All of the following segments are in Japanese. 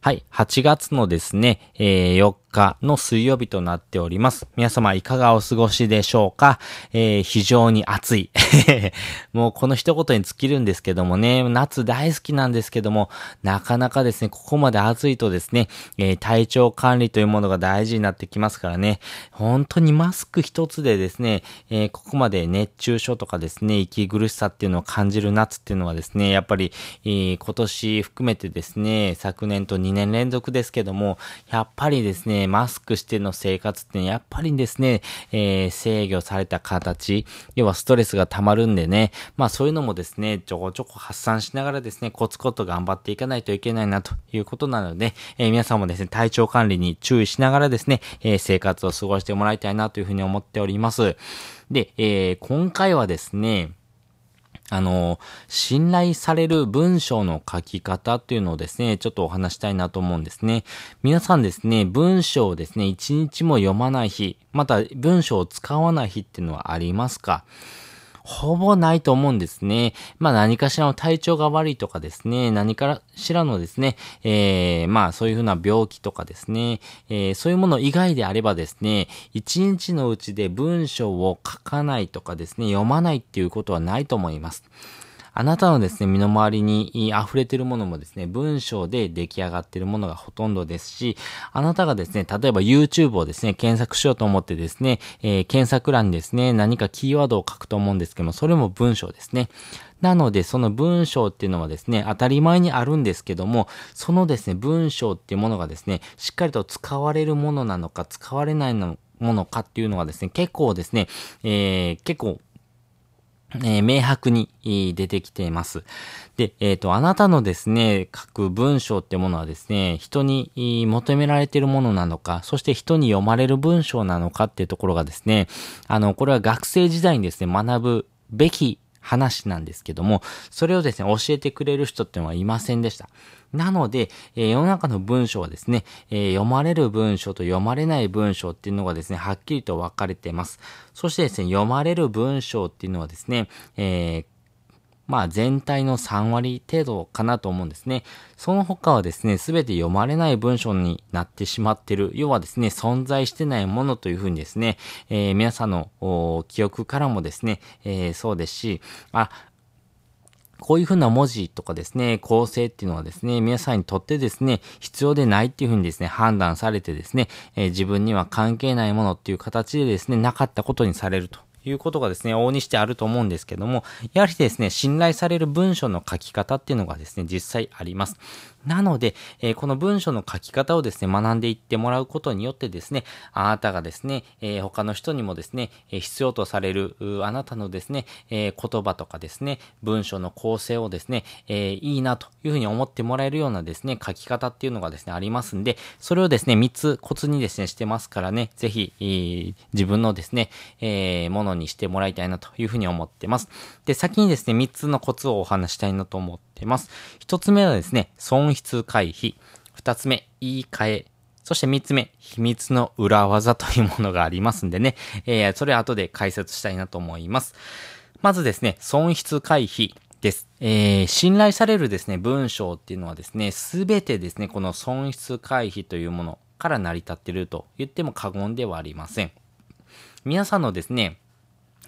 はい。8月のですね、えー、4日の水曜日となっております。皆様いかがお過ごしでしょうか、えー、非常に暑い。もうこの一言に尽きるんですけどもね、夏大好きなんですけども、なかなかですね、ここまで暑いとですね、えー、体調管理というものが大事になってきますからね、本当にマスク一つでですね、えー、ここまで熱中症とかですね、息苦しさっていうのを感じる夏っていうのはですね、やっぱり、えー、今年含めてですね、昨年と2 2年連続ですけども、やっぱりですね、マスクしての生活ってやっぱりですね、えー、制御された形、要はストレスが溜まるんでね、まあそういうのもですね、ちょこちょこ発散しながらですね、コツコツ頑張っていかないといけないなということなので、えー、皆さんもですね、体調管理に注意しながらですね、えー、生活を過ごしてもらいたいなというふうに思っております。で、えー、今回はですね、あの、信頼される文章の書き方っていうのをですね、ちょっとお話したいなと思うんですね。皆さんですね、文章をですね、一日も読まない日、また文章を使わない日っていうのはありますか？ほぼないと思うんですね。まあ何かしらの体調が悪いとかですね、何かしらのですね、えー、まあそういうふうな病気とかですね、えー、そういうもの以外であればですね、一日のうちで文章を書かないとかですね、読まないっていうことはないと思います。あなたのですね、身の回りに溢れてるものもですね、文章で出来上がってるものがほとんどですし、あなたがですね、例えば YouTube をですね、検索しようと思ってですね、えー、検索欄にですね、何かキーワードを書くと思うんですけども、それも文章ですね。なので、その文章っていうのはですね、当たり前にあるんですけども、そのですね、文章っていうものがですね、しっかりと使われるものなのか、使われないのものかっていうのがですね、結構ですね、えー、結構えー、明白に出てきています。で、えっ、ー、と、あなたのですね、書く文章ってものはですね、人に求められているものなのか、そして人に読まれる文章なのかっていうところがですね、あの、これは学生時代にですね、学ぶべき話なんですけども、それをですね、教えてくれる人ってのはいませんでした。なので、えー、世の中の文章はですね、えー、読まれる文章と読まれない文章っていうのがですね、はっきりと分かれています。そしてですね、読まれる文章っていうのはですね、えーまあ全体の3割程度かなと思うんですね。その他はですね、すべて読まれない文章になってしまってる。要はですね、存在してないものというふうにですね、えー、皆さんの記憶からもですね、えー、そうですし、あ、こういうふうな文字とかですね、構成っていうのはですね、皆さんにとってですね、必要でないっていうふうにですね、判断されてですね、えー、自分には関係ないものっていう形でですね、なかったことにされると。いうことがですね、往にしてあると思うんですけども、やはりですね、信頼される文章の書き方っていうのがですね、実際あります。なので、えー、この文章の書き方をですね、学んでいってもらうことによってですね、あなたがですね、えー、他の人にもですね、え、必要とされる、あなたのですね、え言葉とかですね、文章の構成をですね、えいいなというふうに思ってもらえるようなですね、書き方っていうのがですね、ありますんで、それをですね、3つコツにですね、してますからね、ぜひ、え自分のですね、えものにしてもらいたいなというふうに思ってます。で、先にですね、3つのコツをお話したいなと思ってます。1つ目はですね、損失回避。2つ目、言い換え。そして3つ目、秘密の裏技というものがありますんでね、えー、それ後で解説したいなと思います。まずですね、損失回避。です。えー、信頼されるですね、文章っていうのはですね、すべてですね、この損失回避というものから成り立っていると言っても過言ではありません。皆さんのですね、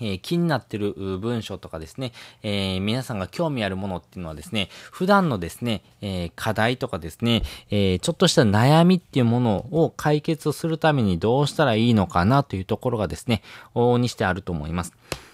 え、気になってる文章とかですね、えー、皆さんが興味あるものっていうのはですね、普段のですね、えー、課題とかですね、えちょっとした悩みっていうものを解決するためにどうしたらいいのかなというところがですね、往々にしてあると思います。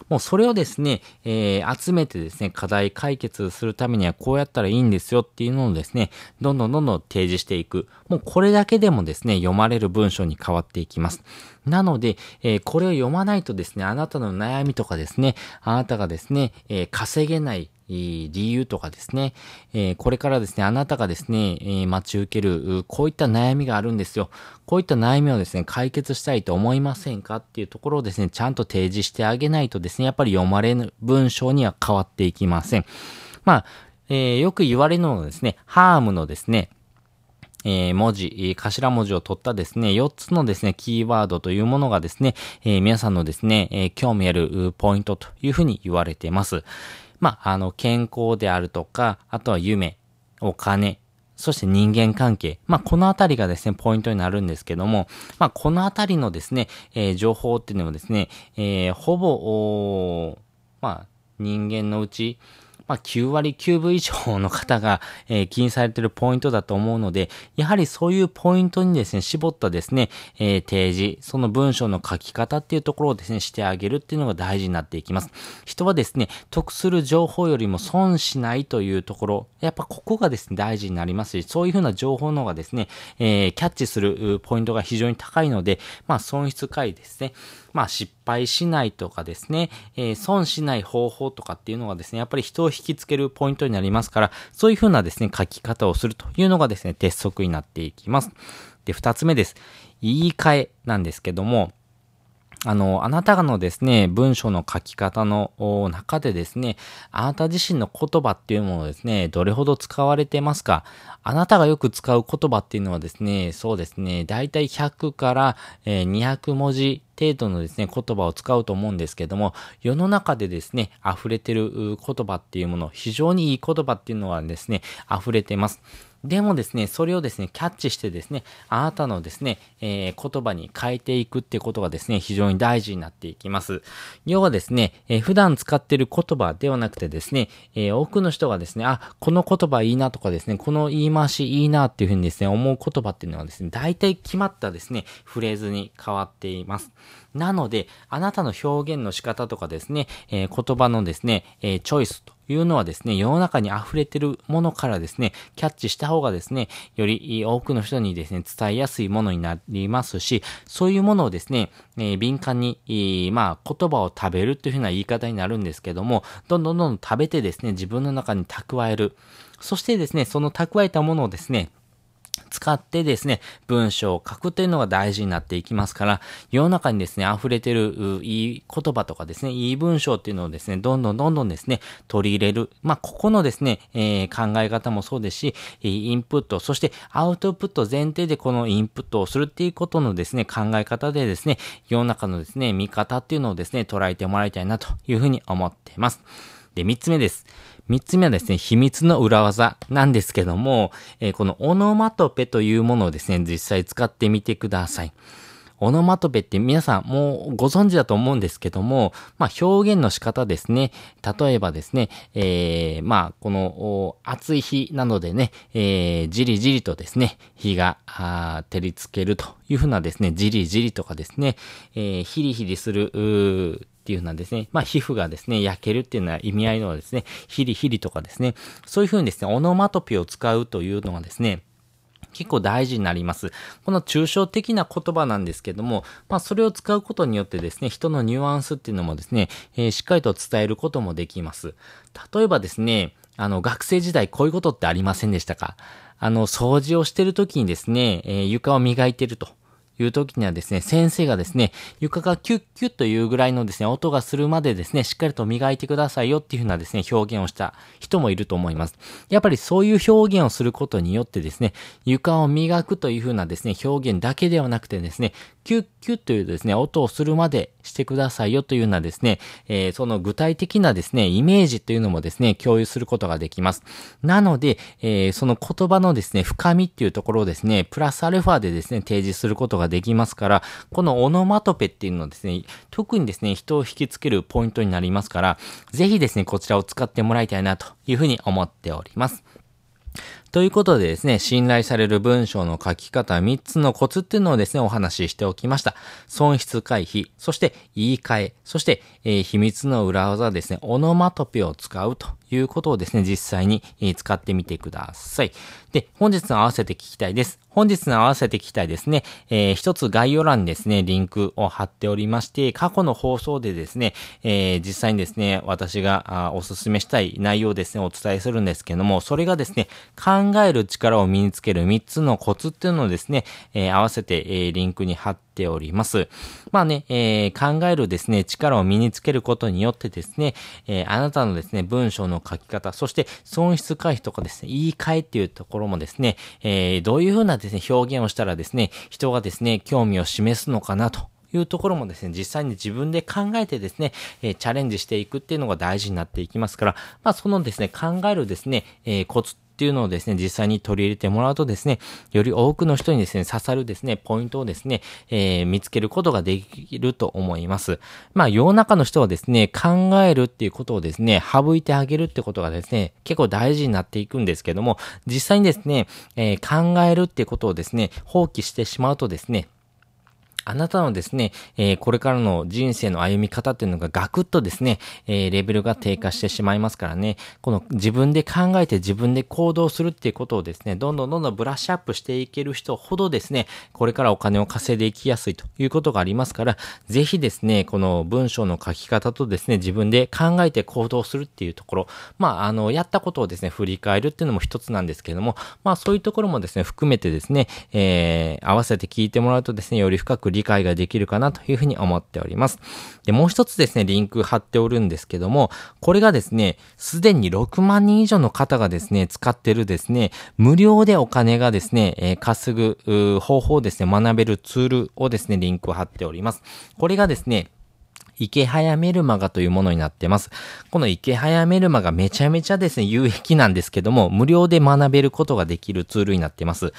もうそれをですね、えー、集めてですね、課題解決するためにはこうやったらいいんですよっていうのをですね、どんどんどんどん提示していく。もうこれだけでもですね、読まれる文章に変わっていきます。なので、えー、これを読まないとですね、あなたの悩みとかですね、あなたがですね、えー、稼げない理由とかですね、え、これからですね、あなたがですね、え、待ち受ける、こういった悩みがあるんですよ。こういった悩みをですね、解決したいと思いませんかっていうところをですね、ちゃんと提示してあげないとですね、やっぱり読まれる文章には変わっていきません。まあ、えー、よく言われるのはですね、ハームのですね、えー、文字、頭文字を取ったですね、4つのですね、キーワードというものがですね、えー、皆さんのですね、えー、興味あるポイントというふうに言われています。まあ、あの、健康であるとか、あとは夢、お金、そして人間関係。まあ、このあたりがですね、ポイントになるんですけども、まあ、このあたりのですね、えー、情報っていうのもですね、えー、ほぼ、まあ、人間のうち、まあ、9割9分以上の方が、えー、気にされているポイントだと思うので、やはりそういうポイントにですね、絞ったですね、えー、提示、その文章の書き方っていうところをですね、してあげるっていうのが大事になっていきます。人はですね、得する情報よりも損しないというところ、やっぱここがですね、大事になりますし、そういうふうな情報の方がですね、えー、キャッチするポイントが非常に高いので、まあ、損失回ですね。まあ失敗しないとかですね、えー、損しない方法とかっていうのがですね、やっぱり人を引きつけるポイントになりますから、そういうふうなですね、書き方をするというのがですね、鉄則になっていきます。で、二つ目です。言い換えなんですけども、あの、あなたのですね、文章の書き方の中でですね、あなた自身の言葉っていうものをですね、どれほど使われてますか？あなたがよく使う言葉っていうのはですね、そうですね、だいたい100から200文字程度のですね、言葉を使うと思うんですけども、世の中でですね、溢れてる言葉っていうもの、非常にいい言葉っていうのはですね、溢れてます。でもですね、それをですね、キャッチしてですね、あなたのですね、えー、言葉に変えていくってことがですね、非常に大事になっていきます。要はですね、えー、普段使っている言葉ではなくてですね、えー、多くの人がですね、あ、この言葉いいなとかですね、この言い回しいいなっていうふうにですね、思う言葉っていうのはですね、大体決まったですね、フレーズに変わっています。なので、あなたの表現の仕方とかですね、え、言葉のですね、え、チョイスというのはですね、世の中に溢れてるものからですね、キャッチした方がですね、より多くの人にですね、伝えやすいものになりますし、そういうものをですね、えー、敏感に、えー、まあ、言葉を食べるというふうな言い方になるんですけども、どんどんどんどん食べてですね、自分の中に蓄える。そしてですね、その蓄えたものをですね、使ってですね、文章を書くというのが大事になっていきますから、世の中にですね、溢れてるいい言葉とかですね、いい文章っていうのをですね、どんどんどんどんですね、取り入れる。まあ、ここのですね、えー、考え方もそうですし、インプット、そしてアウトプット前提でこのインプットをするっていうことのですね、考え方でですね、世の中のですね、見方っていうのをですね、捉えてもらいたいなというふうに思っています。で、三つ目です。三つ目はですね、秘密の裏技なんですけども、えー、このオノマトペというものをですね、実際使ってみてください。オノマトペって皆さんもうご存知だと思うんですけども、まあ表現の仕方ですね。例えばですね、えー、まあこの暑い日なのでね、えー、じりじりとですね、日が照りつけるというふうなですね、じりじりとかですね、えー、ヒリヒリする、っていうのはですね、まあ皮膚がですね、焼けるっていうのは意味合いのはですね、ヒリヒリとかですね、そういうふうにですね、オノマトピを使うというのはですね、結構大事になります。この抽象的な言葉なんですけども、まあそれを使うことによってですね、人のニュアンスっていうのもですね、えー、しっかりと伝えることもできます。例えばですね、あの学生時代こういうことってありませんでしたか？あの掃除をしてる時にですね、えー、床を磨いてると。いう時にはですね、先生がですね、床がキュッキュッというぐらいのですね、音がするまでですね、しっかりと磨いてくださいよっていうふうなですね、表現をした人もいると思います。やっぱりそういう表現をすることによってですね、床を磨くというふうなですね、表現だけではなくてですね、キュッキュッというですね、音をするまでしてくださいよというようなですね、えー、その具体的なですね、イメージというのもですね、共有することができます。なので、えー、その言葉のですね、深みっていうところをですね、プラスアルファでですね、提示することができますから、このオノマトペっていうのはですね、特にですね、人を引きつけるポイントになりますから、ぜひですね、こちらを使ってもらいたいなというふうに思っております。ということでですね、信頼される文章の書き方3つのコツっていうのをですね、お話ししておきました。損失回避、そして言い換え、そして、えー、秘密の裏技ですね、オノマトペを使うということをですね、実際に、使ってみてください。で、本日の合わせて聞きたいです。本日の合わせて聞きたいですね、えー、一つ概要欄にですね、リンクを貼っておりまして、過去の放送でですね、えー、実際にですね、私がおすすめしたい内容をですね、お伝えするんですけども、それがですね、考える力を身につける3つのコツっていうのをですね、えー、合わせて、えー、リンクに貼ってております。まあね、えー、考えるですね、力を身につけることによってですね、えー、あなたのですね、文章の書き方、そして損失回避とかですね、言い換えっていうところもですね、えー、どういうふうなですね、表現をしたらですね、人がですね、興味を示すのかなというところもですね、実際に自分で考えてですね、えー、チャレンジしていくっていうのが大事になっていきますから、まあそのですね、考えるですね、えー、コツっていうのをですね、実際に取り入れてもらうとですね、より多くの人にですね、刺さるですね、ポイントをですね、えー、見つけることができると思います。まあ、世の中の人はですね、考えるっていうことをですね、省いてあげるってことがですね、結構大事になっていくんですけども、実際にですね、えー、考えるっていうことをですね、放棄してしまうとですね、あなたのですね、えー、これからの人生の歩み方っていうのがガクッとですね、えー、レベルが低下してしまいますからね、この自分で考えて自分で行動するっていうことをですね、どんどんどんどんブラッシュアップしていける人ほどですね、これからお金を稼いでいきやすいということがありますから、ぜひですね、この文章の書き方とですね、自分で考えて行動するっていうところ、まあ、あの、やったことをですね、振り返るっていうのも一つなんですけども、まあ、そういうところもですね、含めてですね、えー、合わせて聞いてもらうとですね、より深く理解ができるかなというふうに思っております。で、もう一つですね、リンク貼っておるんですけども、これがですね、すでに6万人以上の方がですね、使ってるですね、無料でお金がですね、えー、稼ぐ方法をですね、学べるツールをですね、リンクを貼っております。これがですね、池早メルマガというものになってます。この池早メルマガめちゃめちゃですね、有益なんですけども、無料で学べることができるツールになってます。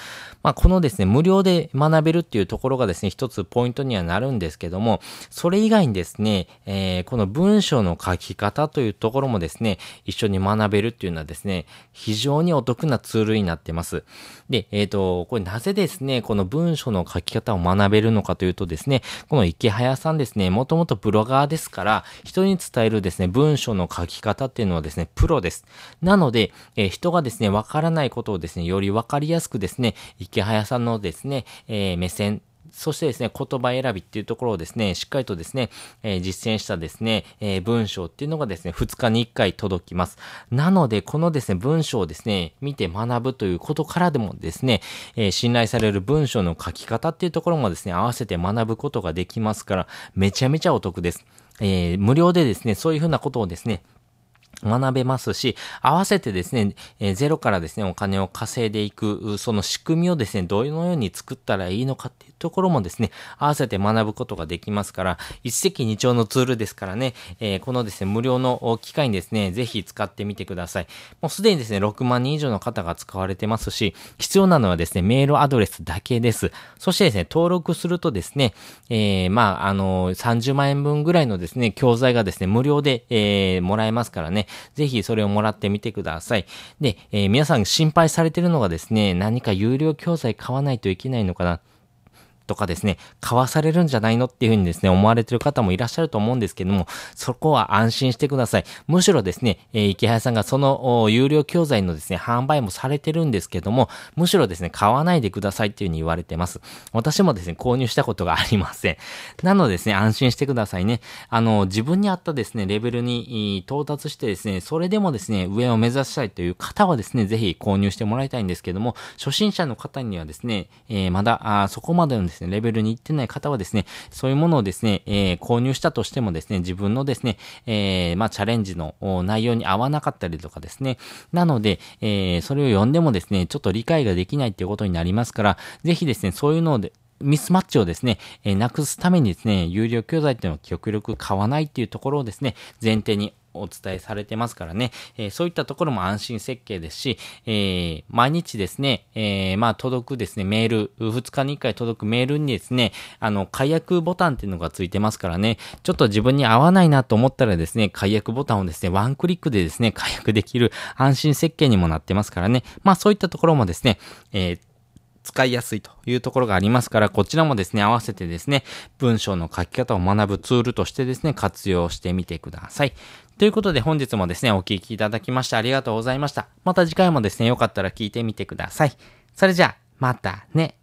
まあ、このですね、無料で学べるっていうところがですね、一つポイントにはなるんですけども、それ以外にですね、えー、この文章の書き方というところもですね、一緒に学べるっていうのはですね、非常にお得なツールになってます。で、えっ、ー、と、これなぜですね、この文章の書き方を学べるのかというとですね、この池早さんですね、もともとブロ側ですから、人に伝えるですね、文章の書き方っていうのはですね、プロです。なので、えー、人がですね、わからないことをですね、よりわかりやすくですね、池早さんのですね、えー、目線、そしてですね、言葉選びっていうところをですね、しっかりとですね、えー、実践したですね、えー、文章っていうのがですね、2日に1回届きます。なので、このですね、文章をですね、見て学ぶということからでもですね、えー、信頼される文章の書き方っていうところもですね、合わせて学ぶことができますから、めちゃめちゃお得です。え、無料でですね、そういうふうなことをですね、学べますし、合わせてですね、えー、ゼロからですね、お金を稼いでいく、その仕組みをですね、どのように作ったらいいのかっていうところもですね、合わせて学ぶことができますから、一石二鳥のツールですからね、えー、このですね、無料の機会にですね、ぜひ使ってみてください。もうすでにですね、6万人以上の方が使われてますし、必要なのはですね、メールアドレスだけです。そしてですね、登録するとですね、えー、まあ、あの30万円分ぐらいのですね、教材がですね、無料で、え、もらえますからね、ぜひそれをもらってみてください。で、えー、皆さん心配されてるのがですね、何か有料教材買わないといけないのかな。とかですね、買わされるんじゃないのっていうふうにですね、思われてる方もいらっしゃると思うんですけども、そこは安心してください。むしろですね、えー、池原さんがその有料教材のですね、販売もされてるんですけども、むしろですね、買わないでくださいっていうふうに言われてます。私もですね、購入したことがありません。なのでですね、安心してくださいね。あの、自分に合ったですね、レベルに到達してですね、それでもですね、上を目指したいという方はですね、ぜひ購入してもらいたいんですけども、初心者の方にはですね、えー、まだ、あそこまでのですね、ですね、レベルに行ってない方はですね、そういうものをですね、えー、購入したとしてもですね、自分のですね、えー、まあ、チャレンジの内容に合わなかったりとかですね、なので、えー、それを読んでもですね、ちょっと理解ができないっていうことになりますから、ぜひですね、そういうので、ミスマッチをですね、えー、なくすためにですね、有料教材っていうのを極力買わないっていうところをですね、前提にお伝えされてますからね、えー、そういったところも安心設計ですし、えー、毎日ですね、えー、まあ届くですね、メール、2日に1回届くメールにですね、あの、解約ボタンっていうのがついてますからね、ちょっと自分に合わないなと思ったらですね、解約ボタンをですね、ワンクリックでですね、解約できる安心設計にもなってますからね、まあそういったところもですね、えー使いやすいというところがありますから、こちらもですね、合わせてですね、文章の書き方を学ぶツールとしてですね、活用してみてください。ということで本日もですね、お聴きいただきましてありがとうございました。また次回もですね、よかったら聞いてみてください。それじゃあ、またね。